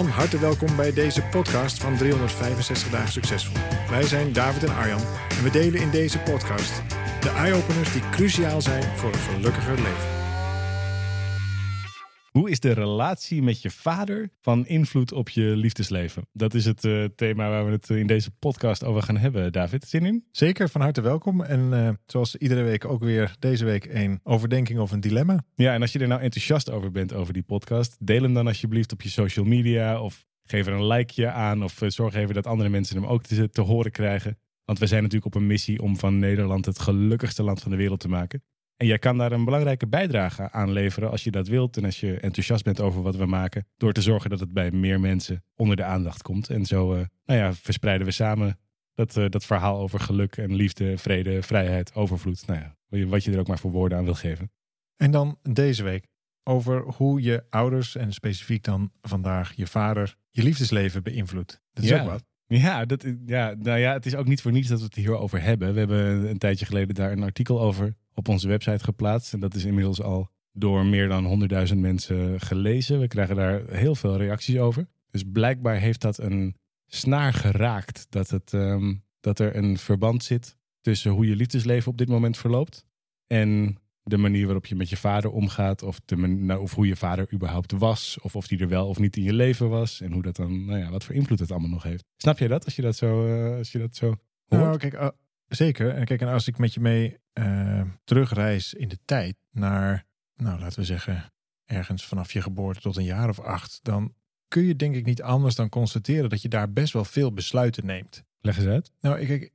Van harte welkom bij deze podcast van 365 dagen succesvol. Wij zijn David en Arjan en we delen in deze podcast de eye-openers die cruciaal zijn voor een gelukkiger leven. Hoe is de relatie met je vader van invloed op je liefdesleven? Dat is het uh, thema waar we het in deze podcast over gaan hebben. David, zin in? Zeker, van harte welkom. En uh, zoals iedere week ook weer deze week een overdenking of een dilemma. Ja, en als je er nou enthousiast over bent over die podcast, deel hem dan alsjeblieft op je social media of geef er een likeje aan of zorg even dat andere mensen hem ook te, te horen krijgen. Want we zijn natuurlijk op een missie om van Nederland het gelukkigste land van de wereld te maken. En jij kan daar een belangrijke bijdrage aan leveren als je dat wilt en als je enthousiast bent over wat we maken. Door te zorgen dat het bij meer mensen onder de aandacht komt. En zo uh, nou ja, verspreiden we samen dat, uh, dat verhaal over geluk en liefde, vrede, vrijheid, overvloed. Nou ja, wat je er ook maar voor woorden aan wil geven. En dan deze week over hoe je ouders en specifiek dan vandaag je vader je liefdesleven beïnvloedt. Dat is ja. ook wat. Ja, dat, ja, nou ja, het is ook niet voor niets dat we het hierover hebben. We hebben een tijdje geleden daar een artikel over op onze website geplaatst. En dat is inmiddels al door meer dan 100.000 mensen gelezen. We krijgen daar heel veel reacties over. Dus blijkbaar heeft dat een snaar geraakt dat, het, um, dat er een verband zit tussen hoe je liefdesleven op dit moment verloopt en de manier waarop je met je vader omgaat, of, de nou, of hoe je vader überhaupt was, of of die er wel of niet in je leven was, en hoe dat dan, nou ja, wat voor invloed het allemaal nog heeft. Snap je dat als je dat zo, uh, als je dat zo hoort? Nou, kijk, uh, zeker. En kijk, en als ik met je mee uh, terugreis in de tijd naar, nou, laten we zeggen, ergens vanaf je geboorte tot een jaar of acht, dan kun je denk ik niet anders dan constateren dat je daar best wel veel besluiten neemt. Leg eens uit. Nou, kijk,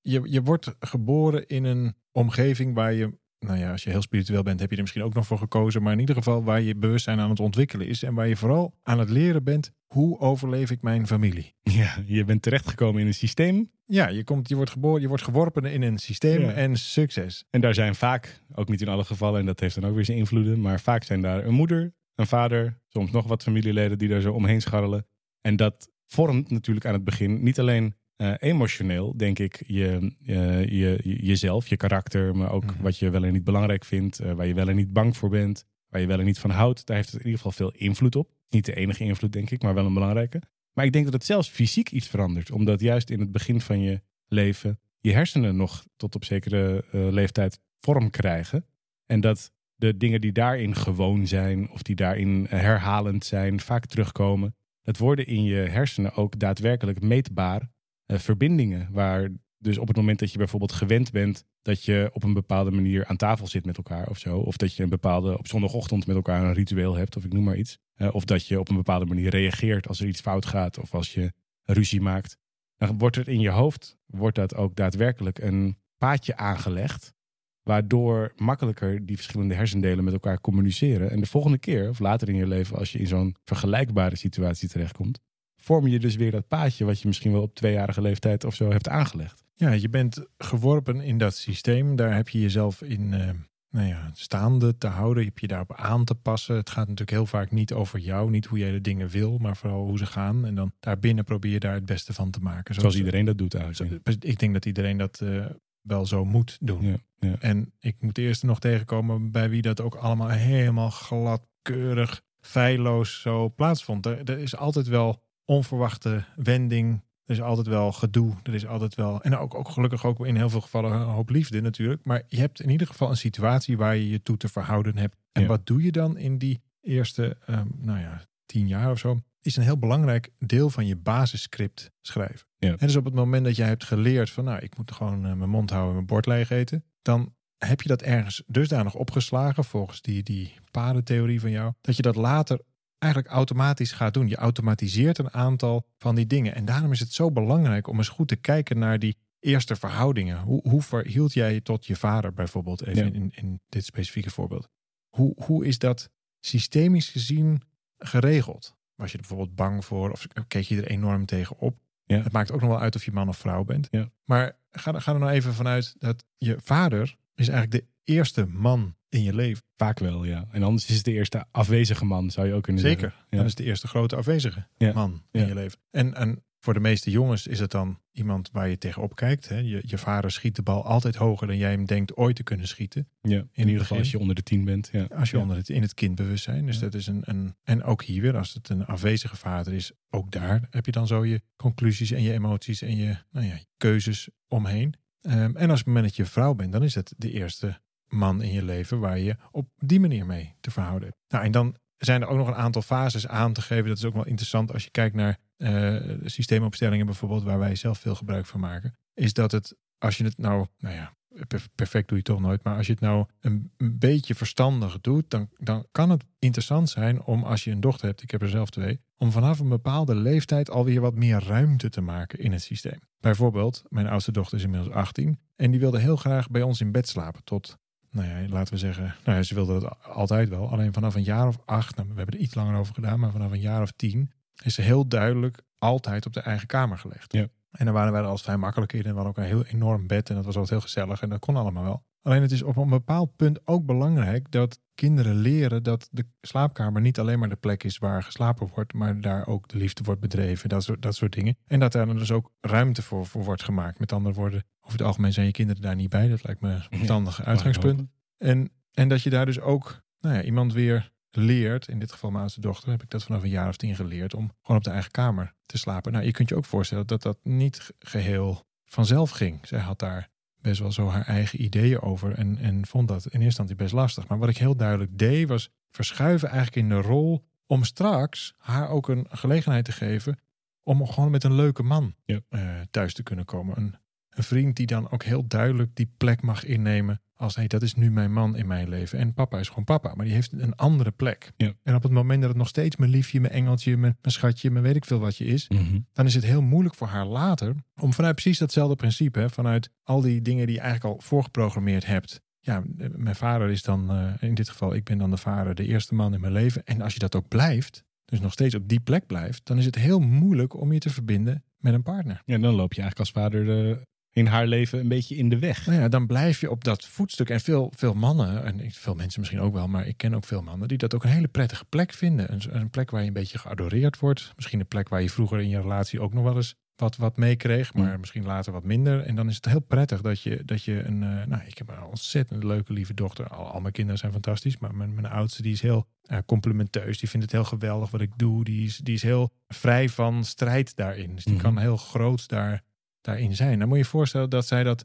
je, je wordt geboren in een omgeving waar je nou ja, als je heel spiritueel bent, heb je er misschien ook nog voor gekozen. Maar in ieder geval waar je bewustzijn aan het ontwikkelen is. En waar je vooral aan het leren bent, hoe overleef ik mijn familie? Ja, je bent terechtgekomen in een systeem. Ja, je, komt, je, wordt, geboren, je wordt geworpen in een systeem ja. en succes. En daar zijn vaak, ook niet in alle gevallen, en dat heeft dan ook weer zijn invloeden. Maar vaak zijn daar een moeder, een vader, soms nog wat familieleden die daar zo omheen scharrelen. En dat vormt natuurlijk aan het begin niet alleen uh, emotioneel, denk ik, je, uh, je, jezelf, je karakter, maar ook mm. wat je wel en niet belangrijk vindt, uh, waar je wel en niet bang voor bent, waar je wel en niet van houdt. Daar heeft het in ieder geval veel invloed op. Niet de enige invloed, denk ik, maar wel een belangrijke. Maar ik denk dat het zelfs fysiek iets verandert, omdat juist in het begin van je leven je hersenen nog tot op zekere leeftijd vorm krijgen. En dat de dingen die daarin gewoon zijn of die daarin herhalend zijn, vaak terugkomen. Dat worden in je hersenen ook daadwerkelijk meetbaar verbindingen. Waar dus op het moment dat je bijvoorbeeld gewend bent dat je op een bepaalde manier aan tafel zit met elkaar of zo. Of dat je een bepaalde op zondagochtend met elkaar een ritueel hebt, of ik noem maar iets. Uh, of dat je op een bepaalde manier reageert als er iets fout gaat of als je ruzie maakt. Dan wordt er in je hoofd, wordt dat ook daadwerkelijk een paadje aangelegd. Waardoor makkelijker die verschillende hersendelen met elkaar communiceren. En de volgende keer, of later in je leven, als je in zo'n vergelijkbare situatie terechtkomt, vorm je dus weer dat paadje wat je misschien wel op tweejarige leeftijd of zo hebt aangelegd. Ja, je bent geworpen in dat systeem. Daar heb je jezelf in uh, nou ja, staande te houden. Je hebt je daarop aan te passen. Het gaat natuurlijk heel vaak niet over jou, niet hoe jij de dingen wil, maar vooral hoe ze gaan. En dan daarbinnen probeer je daar het beste van te maken. Zoals, Zoals iedereen dat doet eigenlijk. Ik denk dat iedereen dat uh, wel zo moet doen. Ja, ja. En ik moet eerst nog tegenkomen bij wie dat ook allemaal helemaal glad, keurig, feilloos zo plaatsvond. Er, er is altijd wel onverwachte wending. Er is altijd wel gedoe. Er is altijd wel. En ook, ook gelukkig ook in heel veel gevallen een hoop liefde natuurlijk. Maar je hebt in ieder geval een situatie waar je je toe te verhouden hebt. En ja. wat doe je dan in die eerste, um, nou ja, tien jaar of zo? Is een heel belangrijk deel van je basisscript schrijven. Ja. En dus op het moment dat jij hebt geleerd van, nou, ik moet gewoon uh, mijn mond houden en mijn bord leeg eten. Dan heb je dat ergens dusdanig opgeslagen volgens die, die padentheorie van jou. Dat je dat later eigenlijk automatisch gaat doen. Je automatiseert een aantal van die dingen. En daarom is het zo belangrijk om eens goed te kijken naar die eerste verhoudingen. Hoe, hoe verhield jij je tot je vader bijvoorbeeld, even Ja. in, in dit specifieke voorbeeld? Hoe, hoe is dat systemisch gezien geregeld? Was je er bijvoorbeeld bang voor of keek je er enorm tegen op? Ja. Het maakt ook nog wel uit of je man of vrouw bent. Ja. Maar ga, ga er nou even vanuit dat je vader is eigenlijk de eerste man in je leven. Vaak wel, ja. En anders is het de eerste afwezige man, zou je ook kunnen Zeker. zeggen. Ja. Dat is de eerste grote afwezige Ja. man in Ja. je leven. En, en voor de meeste jongens is het dan iemand waar je tegenop kijkt. Hè? Je, je vader schiet de bal altijd hoger dan jij hem denkt ooit te kunnen schieten. Ja, in, ieder geval als je onder de tien bent. Ja. Als je Ja. onder het, in het kindbewustzijn. Dus Ja. dat is een, een. En ook hier weer, als het een afwezige vader is, ook daar heb je dan zo je conclusies en je emoties en je, nou ja, keuzes omheen. Ehm, en als het moment dat je vrouw bent, dan is het de eerste man in je leven waar je op die manier mee te verhouden hebt. Nou, en dan zijn er ook nog een aantal fases aan te geven. Dat is ook wel interessant als je kijkt naar eh, systeemopstellingen bijvoorbeeld, waar wij zelf veel gebruik van maken. Is dat het, als je het nou, nou ja, per- perfect doe je toch nooit, maar als je het nou een, een beetje verstandig doet, dan, dan kan het interessant zijn om als je een dochter hebt, ik heb er zelf twee, om vanaf een bepaalde leeftijd alweer wat meer ruimte te maken in het systeem. Bijvoorbeeld, mijn oudste dochter is inmiddels 18 en die wilde heel graag bij ons in bed slapen tot nou ja, laten we zeggen, nou ja, ze wilde dat altijd wel. Alleen vanaf een jaar of acht, nou, we hebben er iets langer over gedaan, maar vanaf een jaar of tien is ze heel duidelijk altijd op de eigen kamer gelegd. Ja. En daar waren wij er als vrij makkelijk in. En we hadden ook een heel enorm bed en dat was altijd heel gezellig en dat kon allemaal wel. Alleen het is op een bepaald punt ook belangrijk dat kinderen leren dat de slaapkamer niet alleen maar de plek is waar geslapen wordt, maar daar ook de liefde wordt bedreven, dat soort, dat soort dingen. En dat daar dan dus ook ruimte voor, voor wordt gemaakt. Met andere woorden, over het algemeen zijn je kinderen daar niet bij. Dat lijkt me een verstandig uitgangspunt. En, en dat je daar dus ook nou ja, iemand weer leert, in dit geval mijn oudste dochter, heb ik dat vanaf een jaar of tien geleerd, om gewoon op de eigen kamer te slapen. Nou, je kunt je ook voorstellen dat dat niet ge- geheel vanzelf ging. Zij had daar best wel zo haar eigen ideeën over en, en vond dat in eerste instantie best lastig. Maar wat ik heel duidelijk deed, was verschuiven eigenlijk in de rol om straks haar ook een gelegenheid te geven om gewoon met een leuke man Ja. eh, thuis te kunnen komen. Een, een vriend die dan ook heel duidelijk die plek mag innemen als hey, dat is nu mijn man in mijn leven. En papa is gewoon papa, maar die heeft een andere plek. Ja. En op het moment dat het nog steeds mijn liefje, mijn engeltje, mijn, mijn schatje, mijn weet ik veel wat je is, Mhm. dan is het heel moeilijk voor haar later om vanuit precies datzelfde principe, hè, vanuit al die dingen die je eigenlijk al voorgeprogrammeerd hebt. Ja, eh, mijn vader is dan, eh, in dit geval, ik ben dan de vader, de eerste man in mijn leven. En als je dat ook blijft, dus nog steeds op die plek blijft, dan is het heel moeilijk om je te verbinden met een partner. Ja, dan loop je eigenlijk als vader eh, in haar leven een beetje in de weg. Nou ja, dan blijf je op dat voetstuk. En veel, veel mannen, en veel mensen misschien ook wel, maar ik ken ook veel mannen die dat ook een hele prettige plek vinden. Een, een plek waar je een beetje geadoreerd wordt. Misschien een plek waar je vroeger in je relatie ook nog wel eens wat, wat meekreeg, maar Mm. misschien later wat minder. En dan is het heel prettig dat je, dat je een. eh, nou, ik heb een ontzettend leuke, lieve dochter. Al, al mijn kinderen zijn fantastisch, maar mijn, mijn oudste die is heel eh, complimenteus. Die vindt het heel geweldig wat ik doe. Die is, die is heel vrij van strijd daarin. Dus die Mhm. kan heel groot daar, daarin zijn. Dan moet je je voorstellen dat zij dat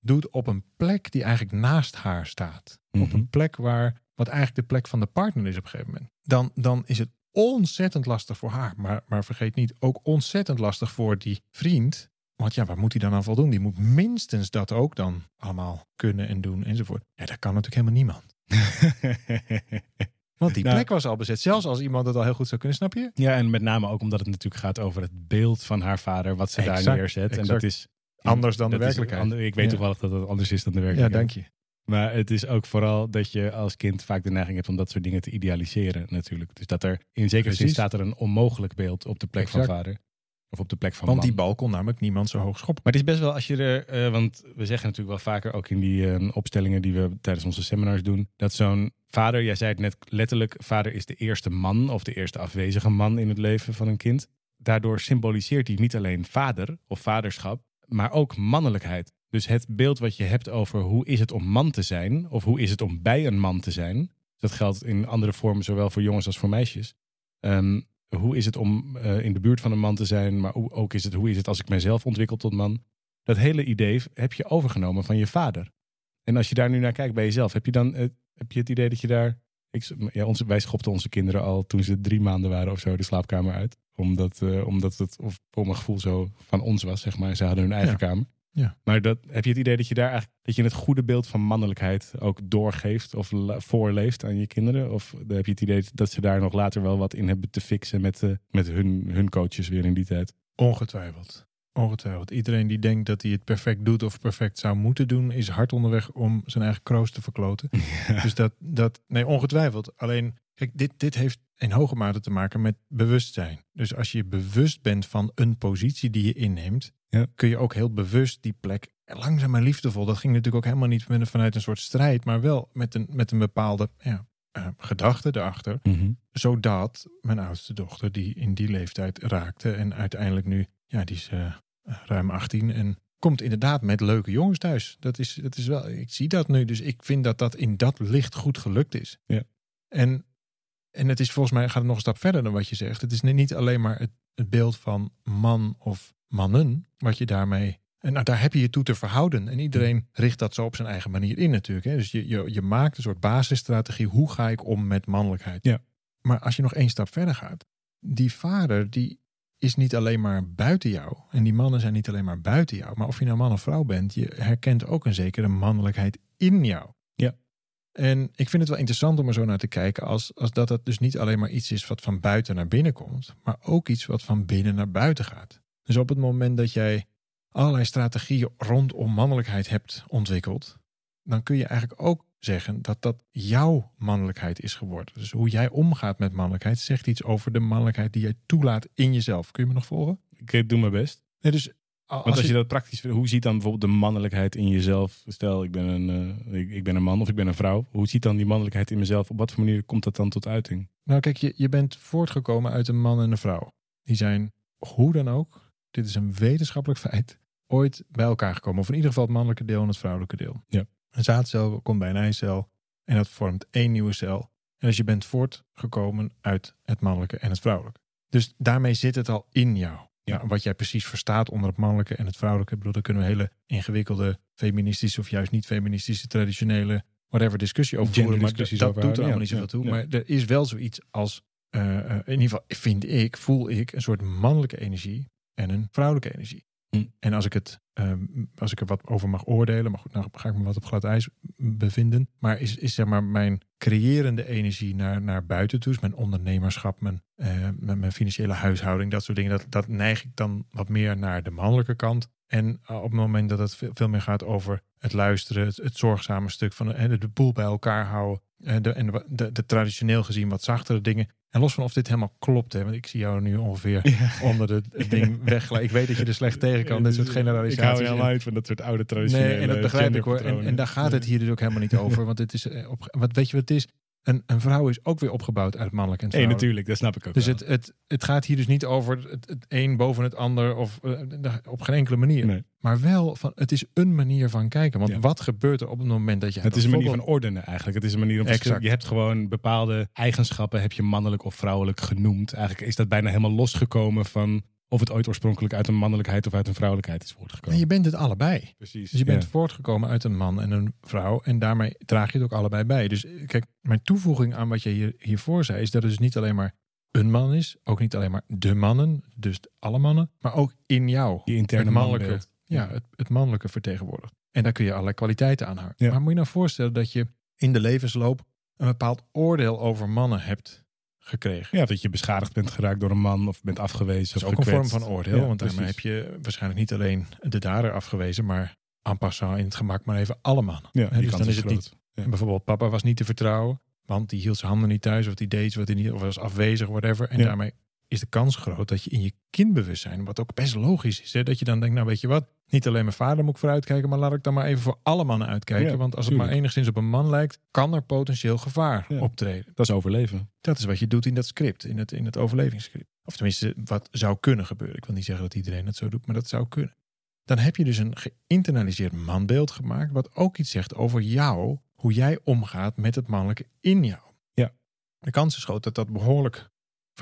doet op een plek die eigenlijk naast haar staat. Op Mhm. een plek waar, wat eigenlijk de plek van de partner is op een gegeven moment. Dan, dan is het ontzettend lastig voor haar. Maar, maar vergeet niet, ook ontzettend lastig voor die vriend. Want ja, waar moet hij dan aan voldoen? Die moet minstens dat ook dan allemaal kunnen en doen enzovoort. Ja, dat kan natuurlijk helemaal niemand. Want die Nou. plek was al bezet. Zelfs als iemand het al heel goed zou kunnen, snap je? ja, en met name ook omdat het natuurlijk gaat over het beeld van haar vader, wat ze daar Exact, neerzet. En dat is Anders dan de werkelijkheid. ander- ik weet Ja. toevallig dat het anders is dan de Ja, werkelijkheid. dank je. Maar het is ook vooral dat je als kind vaak de neiging hebt om dat soort dingen te idealiseren natuurlijk. Dus dat er in zekere zin staat er een onmogelijk beeld op de plek van vader. Of op de plek van Want die bal kon namelijk niemand zo hoog schoppen. Maar het is best wel als je er, eh, want we zeggen natuurlijk wel vaker ook in die eh, opstellingen die we tijdens onze seminars doen, dat zo'n vader, jij zei het net letterlijk, vader is de eerste man of de eerste afwezige man in het leven van een kind. Daardoor symboliseert hij niet alleen vader of vaderschap, maar ook mannelijkheid. Dus het beeld wat je hebt over hoe is het om man te zijn, of hoe is het om bij een man te zijn, dat geldt in andere vormen zowel voor jongens als voor meisjes. Ehm, hoe is het om eh, in de buurt van een man te zijn, maar ook is het, hoe is het als ik mijzelf ontwikkel tot man? Dat hele idee heb je overgenomen van je vader. En als je daar nu naar kijkt bij jezelf, heb je dan eh, heb je het idee dat je daar. Ik, ja, onze, wij schopten onze kinderen al toen ze drie maanden waren of zo de slaapkamer uit. Omdat, eh, omdat het of voor mijn gevoel zo van ons was, zeg maar. Ze hadden hun eigen Ja. kamer. Ja. Maar dat, heb je het idee dat je daar eigenlijk dat je het goede beeld van mannelijkheid ook doorgeeft of voorleeft aan je kinderen? Of heb je het idee dat ze daar nog later wel wat in hebben te fixen met, eh, met hun, hun coaches weer in die tijd? Ongetwijfeld. Ongetwijfeld. Iedereen die denkt dat hij het perfect doet of perfect zou moeten doen, is hard onderweg om zijn eigen kroos te verkloten. Dus dat, dat, nee, ongetwijfeld. Alleen, kijk, dit, dit heeft in hoge mate te maken met bewustzijn. Dus als je bewust bent van een positie die je inneemt, Ja. kun je ook heel bewust die plek langzaam en liefdevol. Dat ging natuurlijk ook helemaal niet vanuit een soort strijd, maar wel met een, met een bepaalde ja, eh, gedachte erachter. Mhm. Zodat mijn oudste dochter, die in die leeftijd raakte en uiteindelijk nu ja, die is eh, ruim 18 en komt inderdaad met leuke jongens thuis. Dat is, dat is wel, ik zie dat nu, dus ik vind dat dat in dat licht goed gelukt is. Ja. En, en het is volgens mij, gaat het nog een stap verder dan wat je zegt. Het is niet alleen maar het, het beeld van man of mannen, wat je daarmee en nou, daar heb je je toe te verhouden. En iedereen richt dat zo op zijn eigen manier in natuurlijk. Hè. Dus je, je, je maakt een soort basisstrategie. Hoe ga ik om met mannelijkheid? Ja. Maar als je nog één stap verder gaat. Die vader die is niet alleen maar buiten jou. En die mannen zijn niet alleen maar buiten jou. Maar of je nou man of vrouw bent. Je herkent ook een zekere mannelijkheid in jou. Ja. En ik vind het wel interessant om er zo naar te kijken. Als, als dat het dus niet alleen maar iets is wat van buiten naar binnen komt. Maar ook iets wat van binnen naar buiten gaat. Dus op het moment dat jij allerlei strategieën rondom mannelijkheid hebt ontwikkeld, dan kun je eigenlijk ook zeggen dat dat jouw mannelijkheid is geworden. Dus hoe jij omgaat met mannelijkheid zegt iets over de mannelijkheid die jij toelaat in jezelf. Kun je me nog volgen? Ik doe mijn best. Nee, dus als, Want als je dat praktisch, hoe ziet dan bijvoorbeeld de mannelijkheid in jezelf? Stel, ik ben een, uh, ik, ik, ben een man of ik ben een vrouw. Hoe ziet dan die mannelijkheid in mezelf? Op wat voor manier komt dat dan tot uiting? Nou, kijk, je, je bent voortgekomen uit een man en een vrouw. Die zijn hoe dan ook, dit is een wetenschappelijk feit, ooit bij elkaar gekomen. Of in ieder geval het mannelijke deel en het vrouwelijke deel. Ja. Een zaadcel komt bij een eicel en dat vormt één nieuwe cel. En dus je bent voortgekomen uit het mannelijke en het vrouwelijke. Dus daarmee zit het al in jou. Ja. Nou, wat jij precies verstaat onder het mannelijke en het vrouwelijke. Ik bedoel, daar kunnen we hele ingewikkelde feministische of juist niet feministische traditionele whatever discussie over voeren. Maar dat, dat doet er allemaal niet zoveel toe. Maar er is wel zoiets als, uh, in ieder geval vind ik, voel ik een soort mannelijke energie en een vrouwelijke energie. Hm. En als ik, het, um, als ik er wat over mag oordelen, maar goed, nou ga ik me wat op glad ijs bevinden. Maar is, is zeg maar mijn creërende energie naar, naar buiten toe, dus mijn ondernemerschap, mijn, uh, mijn, mijn, financiële huishouding, dat soort dingen, dat, dat neig ik dan wat meer naar de mannelijke kant. En op het moment dat het veel, veel meer gaat over het luisteren, het, het zorgzame stuk van de, de boel bij elkaar houden. De, en de, de, de traditioneel gezien wat zachtere dingen. En los van of dit helemaal klopt, hè, want ik zie jou nu ongeveer ja. onder de, het ding wegglijden. Ik weet dat je er slecht tegen kan, dit soort generalisaties. Ik hou uit van dat soort oude traditionele Nee, en dat begrijp ik hoor. En, en daar gaat het hier dus ook helemaal niet over. Want het is, op, wat, weet je wat het is? Een, een vrouw is ook weer opgebouwd uit mannelijk en vrouwelijk. Nee, natuurlijk, dat snap ik ook Dus wel. het, het, het gaat hier dus niet over het, het een boven het ander of uh, op geen enkele manier. Nee. Maar wel, van, het is een manier van kijken. Want Ja. wat gebeurt er op het moment dat je... Het is een manier van ordenen eigenlijk. Het is een manier om te. Je hebt gewoon bepaalde eigenschappen, heb je mannelijk of vrouwelijk genoemd. Eigenlijk is dat bijna helemaal losgekomen van of het ooit oorspronkelijk uit een mannelijkheid of uit een vrouwelijkheid is voortgekomen. En je bent het allebei. Precies. Dus je bent voortgekomen uit een man en een vrouw. En daarmee draag je het ook allebei bij. Dus kijk, mijn toevoeging aan wat je hier, hiervoor zei... is dat het dus niet alleen maar een man is. Ook niet alleen maar de mannen. Dus alle mannen. Maar ook in jou. Je interne het mannelijke, ja, het, het mannelijke vertegenwoordigt. En daar kun je allerlei kwaliteiten aan hangen. Ja. Maar moet je nou voorstellen dat je in de levensloop... een bepaald oordeel over mannen hebt gekregen. Ja, dat je beschadigd bent geraakt door een man of bent afgewezen. Dat is ook een vorm van oordeel. Ja, want daarmee heb je waarschijnlijk niet alleen de dader afgewezen, maar en passant in het gemak maar even alle mannen. Ja, dus dan is het niet. Ja. En bijvoorbeeld papa was niet te vertrouwen, want die hield zijn handen niet thuis of die deed wat hij niet of was afwezig, whatever. En Ja. daarmee is de kans groot dat je in je kindbewustzijn, wat ook best logisch is, hè, dat je dan denkt, nou weet je wat, niet alleen mijn vader moet ik vooruitkijken, maar laat ik dan maar even voor alle mannen uitkijken. Ja, want als het maar enigszins op een man lijkt, kan er potentieel gevaar Ja. optreden. Dat is overleven. Dat is wat je doet in dat script, in het, in het overlevingsscript. Of tenminste, wat zou kunnen gebeuren. Ik wil niet zeggen dat iedereen het zo doet, maar dat zou kunnen. Dan heb je dus een geïnternaliseerd manbeeld gemaakt, wat ook iets zegt over jou, hoe jij omgaat met het mannelijke in jou. Ja. De kans is groot dat dat behoorlijk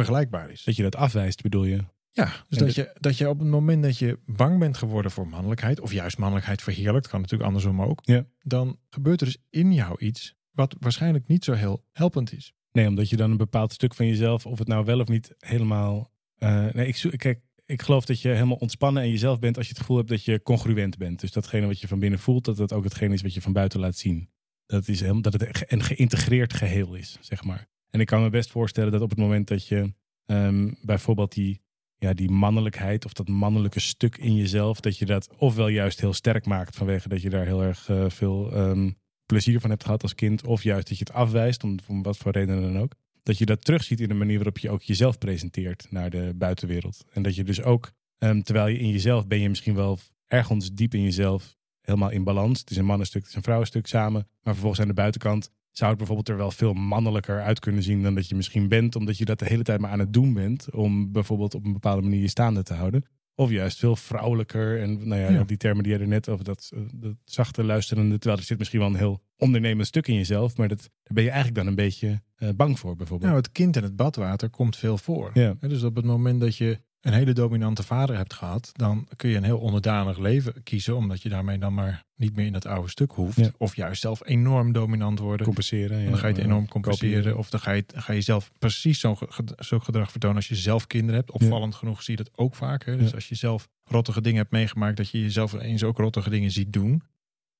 vergelijkbaar is. Dat je dat afwijst, bedoel je? Ja, dus En dat je, dat je op het moment dat je bang bent geworden voor mannelijkheid, of juist mannelijkheid verheerlijkt, kan natuurlijk andersom ook, Ja. dan gebeurt er dus in jou iets wat waarschijnlijk niet zo heel helpend is. Nee, omdat je dan een bepaald stuk van jezelf, of het nou wel of niet helemaal. eh, nee, ik, zoek- kijk, ik geloof dat je helemaal ontspannen en jezelf bent als je het gevoel hebt dat je congruent bent. Dus datgene wat je van binnen voelt, dat dat ook hetgene is wat je van buiten laat zien. Dat, is helemaal, dat het een geïntegreerd geheel is, zeg maar. En ik kan me best voorstellen dat op het moment dat je ehm, bijvoorbeeld die, ja, die mannelijkheid of dat mannelijke stuk in jezelf, dat je dat ofwel juist heel sterk maakt vanwege dat je daar heel erg eh, veel ehm, plezier van hebt gehad als kind, of juist dat je het afwijst, om, om wat voor reden dan ook. Dat je dat terugziet in de manier waarop je ook jezelf presenteert naar de buitenwereld. En dat je dus ook, ehm, terwijl je in jezelf ben je misschien wel ergens diep in jezelf helemaal in balans. Het is een mannenstuk, het is een vrouwenstuk samen. Maar vervolgens aan de buitenkant zou het bijvoorbeeld er wel veel mannelijker uit kunnen zien dan dat je misschien bent. Omdat je dat de hele tijd maar aan het doen bent. Om bijvoorbeeld op een bepaalde manier je staande te houden. Of juist veel vrouwelijker. En nou ja, Ja. die termen die je er net over, dat, dat zachte luisterende. Terwijl er zit misschien wel een heel ondernemend stuk in jezelf. Maar dat, daar ben je eigenlijk dan een beetje eh, bang voor bijvoorbeeld. Nou, het kind en het badwater komt veel voor. Ja. Dus op het moment dat je een hele dominante vader hebt gehad, dan kun je een heel onderdanig leven kiezen, omdat je daarmee dan maar niet meer in dat oude stuk hoeft. Ja. Of juist zelf enorm dominant worden. compenseren. dan ga je het ja, enorm compenseren. Of dan ga je, ga je zelf precies zo'n zo'n gedrag vertonen als je zelf kinderen hebt. Opvallend genoeg zie je dat ook vaak. Hè? Dus Ja. als je zelf rottige dingen hebt meegemaakt, dat je jezelf eens ook rottige dingen ziet doen.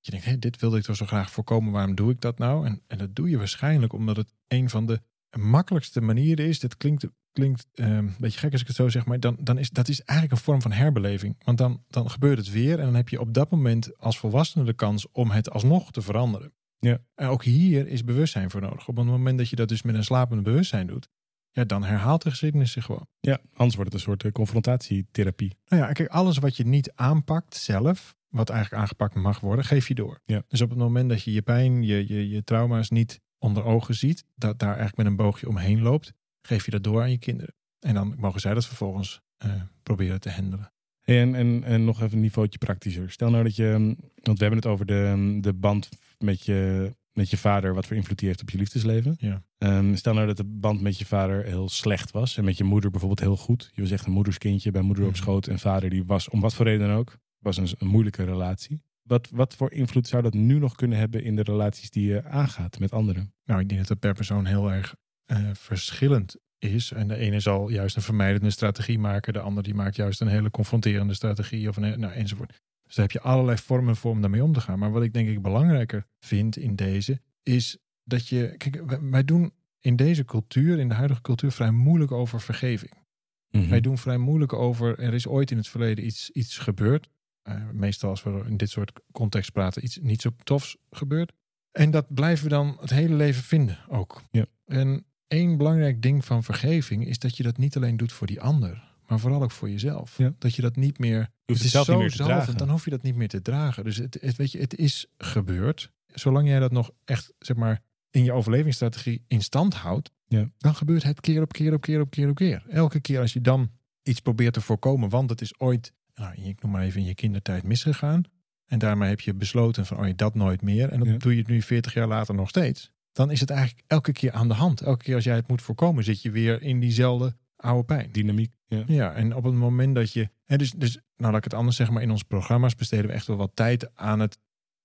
Je denkt, hé, dit wilde ik toch zo graag voorkomen. Waarom doe ik dat nou? En, en dat doe je waarschijnlijk omdat het een van de makkelijkste manieren is. Dit klinkt, klinkt eh, een beetje gek als ik het zo zeg, maar dan, dan is dat is eigenlijk een vorm van herbeleving. Want dan, dan gebeurt het weer en dan heb je op dat moment als volwassene de kans om het alsnog te veranderen. Ja. En ook hier is bewustzijn voor nodig. Op het moment dat je dat dus met een slapende bewustzijn doet, ja, dan herhaalt de geschiedenis zich gewoon. Ja, anders wordt het een soort eh, confrontatietherapie. Nou ja, kijk, alles wat je niet aanpakt zelf, wat eigenlijk aangepakt mag worden, geef je door. Ja. Dus op het moment dat je je pijn, je, je, je trauma's niet onder ogen ziet, dat daar eigenlijk met een boogje omheen loopt, geef je dat door aan je kinderen. En dan mogen zij dat vervolgens eh, proberen te handelen. En, en, en nog even een niveautje praktischer. Stel nou dat je, mm, want we hebben het over de, mm, de band met je, met je vader, wat voor invloed die heeft op je liefdesleven. Ja. Ehm, stel nou dat de band met je vader heel slecht was en met je moeder bijvoorbeeld heel goed. Je was echt een moederskindje bij moeder op Mhm. schoot en vader die was om wat voor reden dan ook, was een, een moeilijke relatie. Wat, wat voor invloed zou dat nu nog kunnen hebben in de relaties die je aangaat met anderen? Nou, ik denk dat dat per persoon heel erg eh, verschillend is. En de ene zal juist een vermijdende strategie maken. De ander die maakt juist een hele confronterende strategie. Of een, nou, enzovoort. Dus daar heb je allerlei vormen voor om daarmee om te gaan. Maar wat ik denk ik belangrijker vind in deze, is dat je... Kijk, wij- doen in deze cultuur, in de huidige cultuur, vrij moeilijk over vergeving. Mhm. Wij doen vrij moeilijk over, er is ooit in het verleden iets, iets gebeurd. Eh, meestal als we in dit soort context praten, iets niet zo tofs gebeurd. En dat blijven we dan het hele leven vinden ook. Ja. En één belangrijk ding van vergeving is dat je dat niet alleen doet voor die ander, maar vooral ook voor jezelf. Ja. Dat je dat niet meer. het het is zelf zo niet meer te zalvend, dragen. dan hoef je dat niet meer te dragen. Dus het, het, weet je, het is gebeurd. Zolang jij dat nog echt, zeg maar, in je overlevingsstrategie in stand houdt, Ja. dan gebeurt het keer op keer op keer op keer op keer. Elke keer als je dan iets probeert te voorkomen, want het is ooit, nou, ik noem maar even in je kindertijd misgegaan. En daarmee heb je besloten van, oh je dat nooit meer. En dan Ja. doe je het nu 40 jaar later nog steeds. Dan is het eigenlijk elke keer aan de hand. Elke keer als jij het moet voorkomen, zit je weer in diezelfde oude pijn. Dynamiek. Ja. Ja, en op het moment dat je. Hè, dus, dus, nou laat ik het anders zeggen, maar in onze programma's besteden we echt wel wat tijd aan het.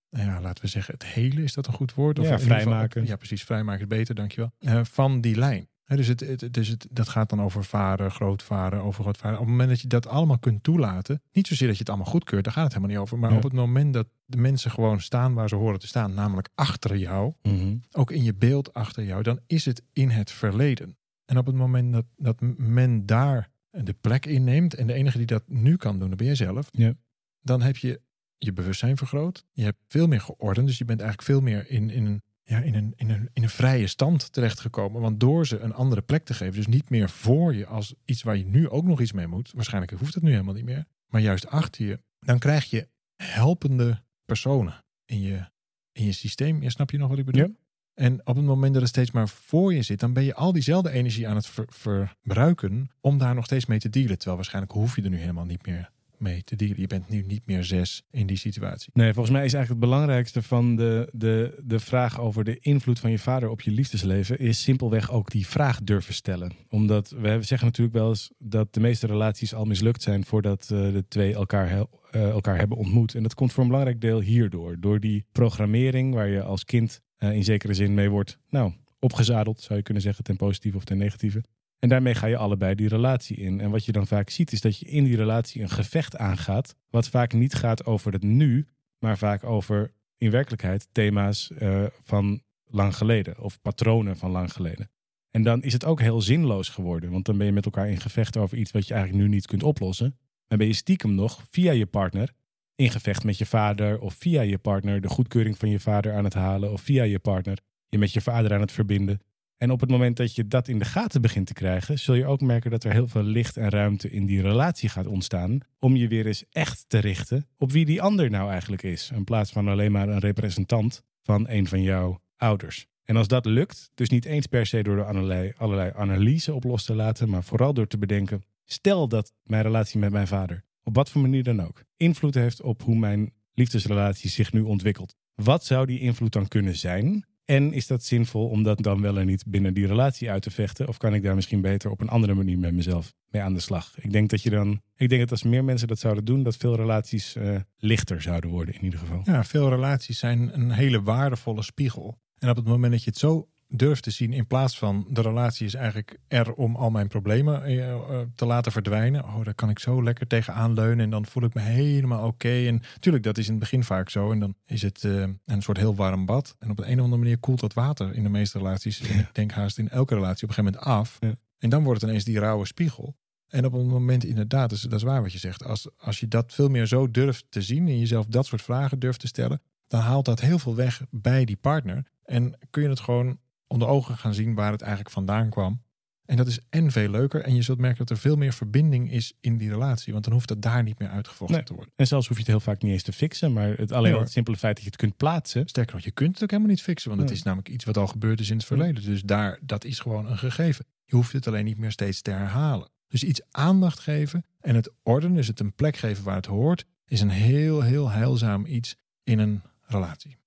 nou Ja, laten we zeggen, het hele, is dat een goed woord? Ja, ieder geval- vrijmaken. ja, precies, vrijmaken is beter, dankjewel. Eh van die lijn. Dus het, het, dus het, dat gaat dan over vader, grootvader, overgrootvader. Op het moment dat je dat allemaal kunt toelaten, niet zozeer dat je het allemaal goedkeurt, daar gaat het helemaal niet over. Maar Ja. op het moment dat de mensen gewoon staan waar ze horen te staan, namelijk achter jou, Mhm. ook in je beeld achter jou, dan is het in het verleden. En op het moment dat, dat men daar de plek inneemt, en de enige die dat nu kan doen, dat ben jij zelf, Ja. dan heb je je bewustzijn vergroot. Je hebt veel meer geordend, dus je bent eigenlijk veel meer in, in, een, ja, in, een, in, een, in een vrije stand terechtgekomen. Want door ze een andere plek te geven, dus niet meer voor je als iets waar je nu ook nog iets mee moet, waarschijnlijk hoeft het nu helemaal niet meer, maar juist achter je, dan krijg je helpende personen in je, in je systeem. Ja, snap je nog wat ik bedoel? Ja. En op het moment dat het steeds maar voor je zit, dan ben je al diezelfde energie aan het ver- verbruiken om daar nog steeds mee te dealen. Terwijl waarschijnlijk hoef je er nu helemaal niet meer mee. Je bent nu niet meer zes in die situatie. Nee, volgens mij is eigenlijk het belangrijkste van de, de, de vraag over de invloed van je vader op je liefdesleven, is simpelweg ook die vraag durven stellen. Omdat we zeggen natuurlijk wel eens dat de meeste relaties al mislukt zijn voordat eh, de twee elkaar, eh, elkaar hebben ontmoet. En dat komt voor een belangrijk deel hierdoor. Door die programmering waar je als kind eh, in zekere zin mee wordt, nou, opgezadeld zou je kunnen zeggen, ten positieve of ten negatieve. En daarmee ga je allebei die relatie in. En wat je dan vaak ziet, is dat je in die relatie een gevecht aangaat. Wat vaak niet gaat over het nu, maar vaak over in werkelijkheid thema's eh, van lang geleden. Of patronen van lang geleden. En dan is het ook heel zinloos geworden. Want dan ben je met elkaar in gevecht over iets wat je eigenlijk nu niet kunt oplossen. Maar ben je stiekem nog via je partner in gevecht met je vader. Of via je partner de goedkeuring van je vader aan het halen. Of via je partner je met je vader aan het verbinden. En op het moment dat je dat in de gaten begint te krijgen, zul je ook merken dat er heel veel licht en ruimte in die relatie gaat ontstaan. Om je weer eens echt te richten op wie die ander nou eigenlijk is. In plaats van alleen maar een representant van een van jouw ouders. En als dat lukt, dus niet eens per se door de allerlei, allerlei analyse op los te laten, maar vooral door te bedenken: stel dat mijn relatie met mijn vader op wat voor manier dan ook, invloed heeft op hoe mijn liefdesrelatie zich nu ontwikkelt. Wat zou die invloed dan kunnen zijn? En is dat zinvol om dat dan wel en niet binnen die relatie uit te vechten? Of kan ik daar misschien beter op een andere manier met mezelf mee aan de slag? Ik denk dat je dan. Ik denk dat als meer mensen dat zouden doen, dat veel relaties uh, lichter zouden worden in ieder geval. Ja, veel relaties zijn een hele waardevolle spiegel. En op het moment dat je het zo durf te zien in plaats van de relatie is eigenlijk er om al mijn problemen eh, eh, te laten verdwijnen. Oh, daar kan ik zo lekker tegenaan leunen en dan voel ik me helemaal oké. En natuurlijk, dat is in het begin vaak zo. En dan is het uh, een soort heel warm bad. En op een, een of andere manier koelt dat water in de meeste relaties. En ik denk haast in elke relatie op een gegeven moment af. Ja. En dan wordt het ineens die rauwe spiegel. En op een moment inderdaad, dat is, dat is waar wat je zegt. Als, als je dat veel meer zo durft te zien en jezelf dat soort vragen durft te stellen, dan haalt dat heel veel weg bij die partner. En kun je het gewoon onder ogen gaan zien waar het eigenlijk vandaan kwam. En dat is en veel leuker. En je zult merken dat er veel meer verbinding is in die relatie. Want dan hoeft dat daar niet meer uitgevochten te worden. En zelfs hoef je het heel vaak niet eens te fixen. Maar het, alleen al het simpele feit dat je het kunt plaatsen. Sterker nog, je kunt het ook helemaal niet fixen. Want het is namelijk iets wat al gebeurd is in het verleden. Dus daar, dat is gewoon een gegeven. Je hoeft het alleen niet meer steeds te herhalen. Dus iets aandacht geven en het ordenen, dus het een plek geven waar het hoort, is een heel, heel heilzaam iets in een relatie.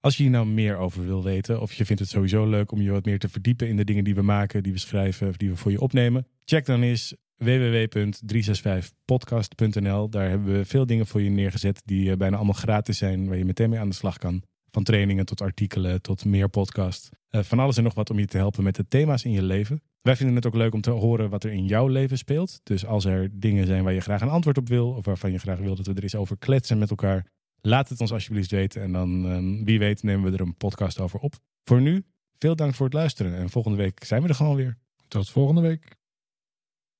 Als je hier nou meer over wil weten, of je vindt het sowieso leuk om je wat meer te verdiepen in de dingen die we maken, die we schrijven, of die we voor je opnemen, check dan eens www.365podcast.nl. Daar hebben we veel dingen voor je neergezet die eh, bijna allemaal gratis zijn, waar je meteen mee aan de slag kan. Van trainingen tot artikelen tot meer podcast. Uh, van alles en nog wat om je te helpen met de thema's in je leven. Wij vinden het ook leuk om te horen wat er in jouw leven speelt. Dus als er dingen zijn waar je graag een antwoord op wil, of waarvan je graag wil dat we er eens over kletsen met elkaar, Laat het ons alsjeblieft weten en dan um, wie weet nemen we er een podcast over op. Voor nu, veel dank voor het luisteren en volgende week zijn we er gewoon weer. Tot volgende week.